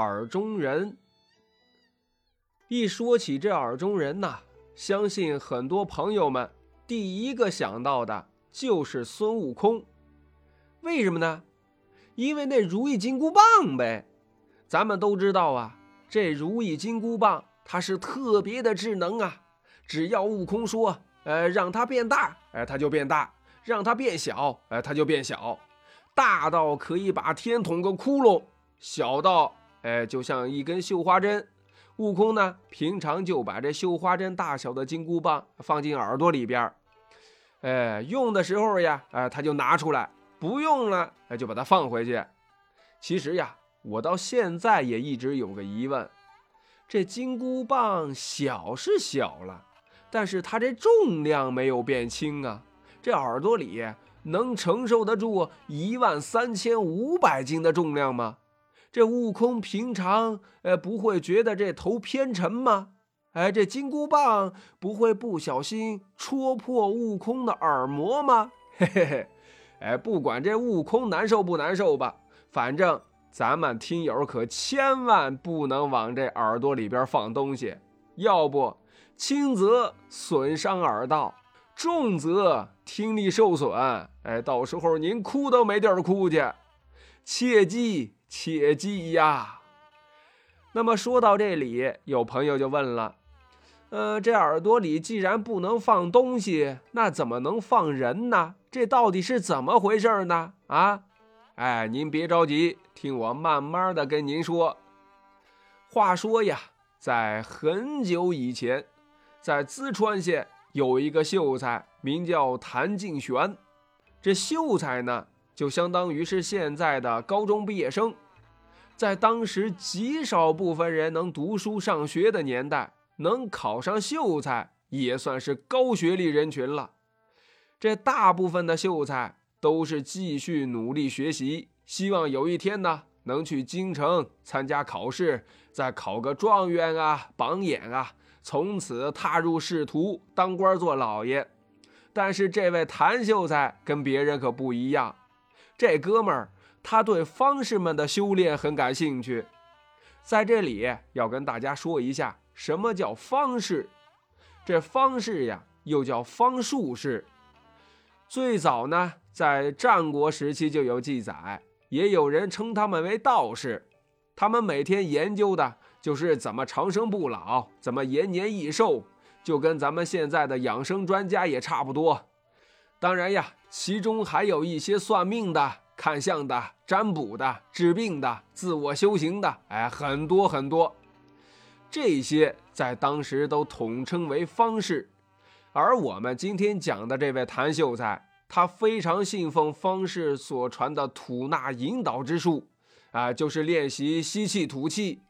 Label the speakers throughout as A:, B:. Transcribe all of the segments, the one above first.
A: 耳中人。一说起这耳中人呐，相信很多朋友们第一个想到的就是孙悟空。为什么呢？因为那如意金箍棒呗。咱们都知道啊，这如意金箍棒它是特别的智能啊，只要悟空说，呃，让它变大，哎，它就变大；让它变小，哎，它就变小。大到可以把天捅个窟窿，小到哎，就像一根绣花针。悟空呢，平常就把这绣花针大小的金箍棒放进耳朵里边哎，用的时候呀，哎，他就拿出来；不用了，哎，就把它放回去。其实呀，我到现在也一直有个疑问：这金箍棒小是小了，但是它这重量没有变轻啊，这耳朵里能承受得住一万三千五百斤的重量吗？这悟空平常呃不会觉得这头偏沉吗？哎，这金箍棒不会不小心戳破悟空的耳膜吗？嘿嘿嘿，哎，不管这悟空难受不难受吧，反正咱们听友可千万不能往这耳朵里边放东西，要不轻则损伤耳道，重则听力受损。哎，到时候您哭都没地儿哭去，切记。切记呀！那么说到这里，有朋友就问了：“呃，这耳朵里既然不能放东西，那怎么能放人呢？这到底是怎么回事呢？”啊，哎，您别着急，听我慢慢的跟您说。话说呀，在很久以前，在淄川县有一个秀才，名叫谭敬玄。这秀才呢？就相当于是现在的高中毕业生，在当时极少部分人能读书上学的年代，能考上秀才也算是高学历人群了。这大部分的秀才都是继续努力学习，希望有一天呢能去京城参加考试，再考个状元啊、榜眼啊，从此踏入仕途，当官做老爷。但是这位谭秀才跟别人可不一样。这哥们儿，他对方士们的修炼很感兴趣。在这里要跟大家说一下，什么叫方士？这方士呀，又叫方术士。最早呢，在战国时期就有记载，也有人称他们为道士。他们每天研究的就是怎么长生不老，怎么延年益寿，就跟咱们现在的养生专家也差不多。当然呀。其中还有一些算命的、看相的、占卜的、治病的、自我修行的，哎，很多很多。这些在当时都统称为方士。而我们今天讲的这位谭秀才，他非常信奉方士所传的吐纳引导之术，啊，就是练习吸气吐气。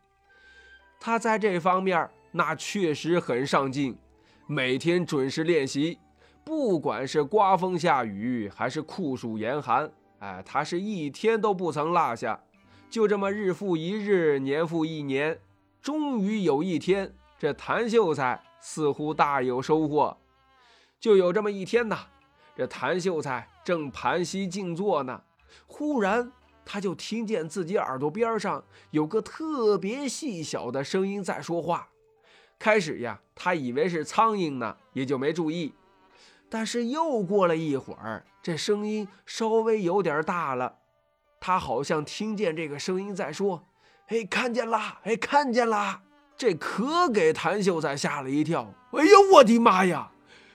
A: 他在这方面那确实很上进，每天准时练习。不管是刮风下雨还是酷暑严寒，哎，他是一天都不曾落下。就这么日复一日，年复一年，终于有一天，这谭秀才似乎大有收获。就有这么一天呐，这谭秀才正盘膝静坐呢，忽然他就听见自己耳朵边上有个特别细小的声音在说话。开始呀，他以为是苍蝇呢，也就没注意。但是又过了一会儿，这声音稍微有点大了，他好像听见这个声音在说：“哎，看见啦，哎，看见啦！”这可给谭秀才吓了一跳。哎呦，我的妈呀！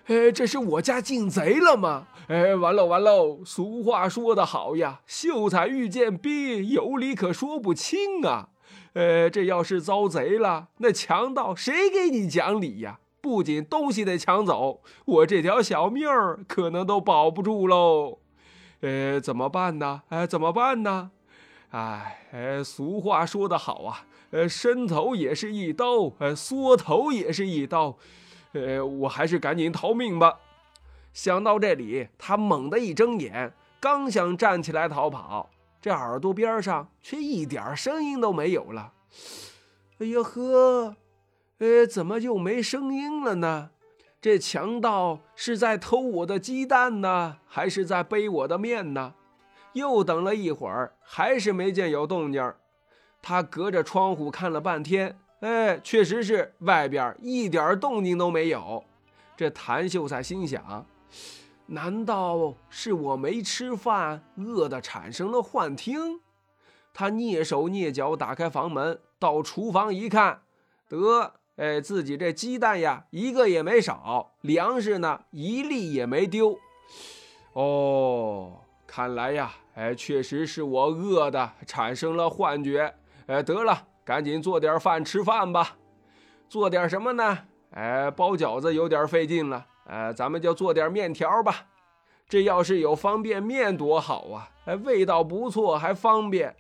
A: 哎，这是我家进贼了吗？哎，完了完了！俗话说得好呀，秀才遇见兵，有理可说不清啊。呃，这要是遭贼了，那强盗谁给你讲理呀？不仅东西得抢走，我这条小命儿可能都保不住喽。呃，怎么办呢？哎，怎么办呢？哎，哎，俗话说得好啊，呃，伸头也是一刀，呃，缩头也是一刀。呃，我还是赶紧逃命吧。想到这里，他猛地一睁眼，刚想站起来逃跑，这耳朵边上却一点声音都没有了。哎呀呵！呃，怎么就没声音了呢？这强盗是在偷我的鸡蛋呢，还是在背我的面呢？又等了一会儿，还是没见有动静他隔着窗户看了半天，哎，确实是外边一点动静都没有。这谭秀才心想：难道是我没吃饭，饿得产生了幻听？他蹑手蹑脚打开房门，到厨房一看，得，哎，自己这鸡蛋呀，一个也没少，粮食呢，一粒也没丢。哦，看来呀，哎，确实是我饿的，产生了幻觉。哎，得了，赶紧做点饭吃饭吧。做点什么呢？哎，包饺子有点费劲了。哎，咱们就做点面条吧。这要是有方便面多好啊！哎，味道不错，还方便。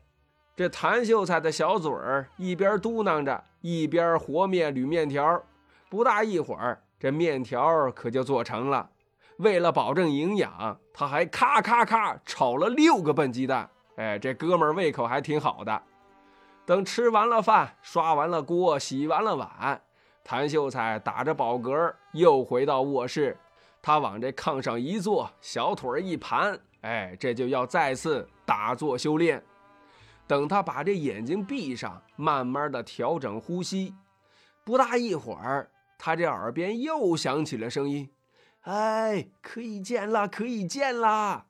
A: 这谭秀才的小嘴儿一边嘟囔着，一边和面捋面条。不大一会儿，这面条可就做成了。为了保证营养，他还咔咔咔炒了六个笨鸡蛋。哎，这哥们儿胃口还挺好的。等吃完了饭，刷完了锅，洗完了碗，谭秀才打着饱嗝又回到卧室。他往这炕上一坐，小腿一盘，哎，这就要再次打坐修炼。等他把这眼睛闭上，慢慢的调整呼吸，不大一会儿，他这耳边又响起了声音：“哎，可以见啦，可以见啦！”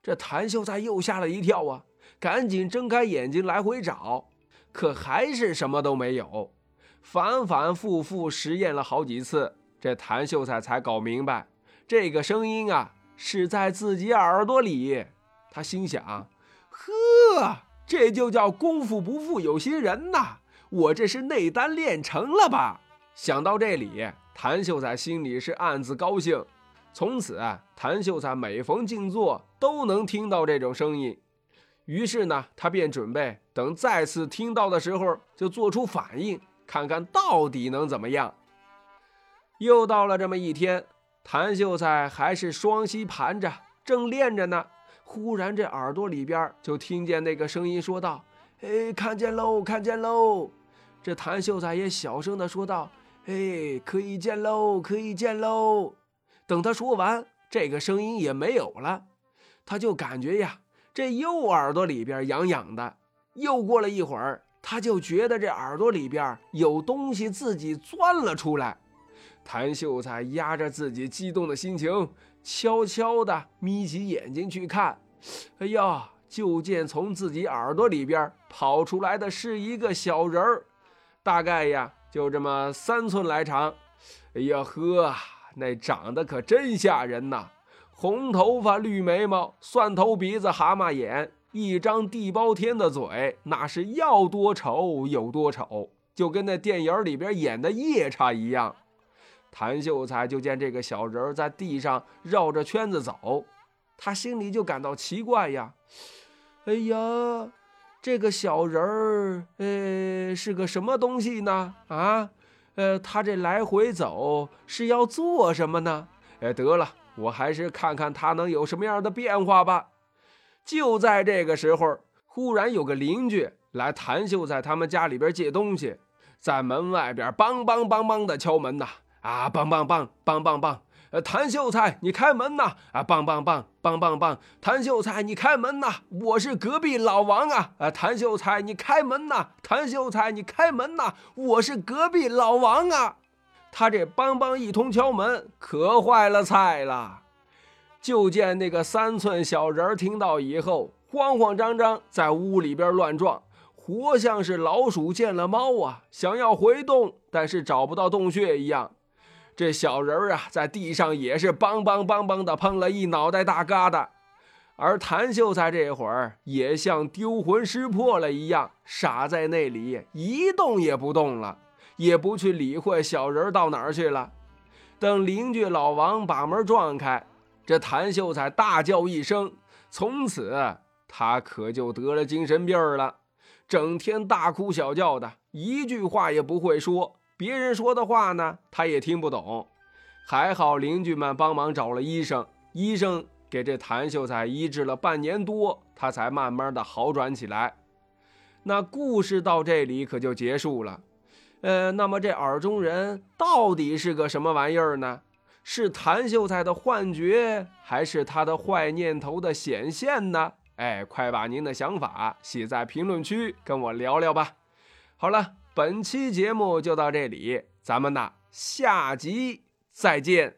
A: 这谭秀才又吓了一跳啊，赶紧睁开眼睛来回找，可还是什么都没有。反反复复实验了好几次，这谭秀才才搞明白，这个声音啊是在自己耳朵里。他心想：“呵。”这就叫功夫不负有心人呐！我这是内丹练成了吧？想到这里，谭秀才心里是暗自高兴。从此，谭秀才每逢静坐都能听到这种声音。于是呢，他便准备等再次听到的时候就做出反应，看看到底能怎么样。又到了这么一天，谭秀才还是双膝盘着，正练着呢。忽然，这耳朵里边就听见那个声音说道：“哎，看见喽，看见喽！”这谭秀才也小声的说道：“哎，可以见喽，可以见喽！”等他说完，这个声音也没有了，他就感觉呀，这右耳朵里边痒痒的。又过了一会儿，他就觉得这耳朵里边有东西自己钻了出来。谭秀才压着自己激动的心情。悄悄地眯起眼睛去看，哎呀！就见从自己耳朵里边跑出来的是一个小人儿，大概呀就这么三寸来长。哎呀呵，那长得可真吓人呐！红头发、绿眉毛、蒜头鼻子、蛤蟆眼，一张地包天的嘴，那是要多丑有多丑，就跟那电影里边演的夜叉一样。谭秀才就见这个小人在地上绕着圈子走，他心里就感到奇怪呀。哎呀，这个小人儿，呃，是个什么东西呢？啊，呃，他这来回走是要做什么呢？哎，得了，我还是看看他能有什么样的变化吧。就在这个时候，忽然有个邻居来谭秀才他们家里边借东西，在门外边梆梆梆梆的敲门呐。啊棒棒棒，棒棒棒！呃，谭秀才，你开门呐！啊，棒棒棒，棒棒棒！谭秀才，你开门呐！我是隔壁老王啊！啊，谭秀才，你开门呐！谭秀才，你开门呐！我是隔壁老王啊！他这梆梆一通敲门，可坏了菜了。就见那个三寸小人听到以后，慌慌张张在屋里边乱撞，活像是老鼠见了猫啊，想要回洞，但是找不到洞穴一样。这小人儿啊，在地上也是梆梆梆梆的碰了一脑袋大疙瘩，而谭秀才这会儿也像丢魂失魄了一样，傻在那里一动也不动了，也不去理会小人到哪儿去了。等邻居老王把门撞开，这谭秀才大叫一声，从此他可就得了精神病了，整天大哭小叫的，一句话也不会说。别人说的话呢，他也听不懂。还好邻居们帮忙找了医生，医生给这谭秀才医治了半年多，他才慢慢的好转起来。那故事到这里可就结束了。呃，那么这耳中人到底是个什么玩意儿呢？是谭秀才的幻觉，还是他的坏念头的显现呢？哎，快把您的想法写在评论区跟我聊聊吧。好了，本期节目就到这里，咱们呢下集再见。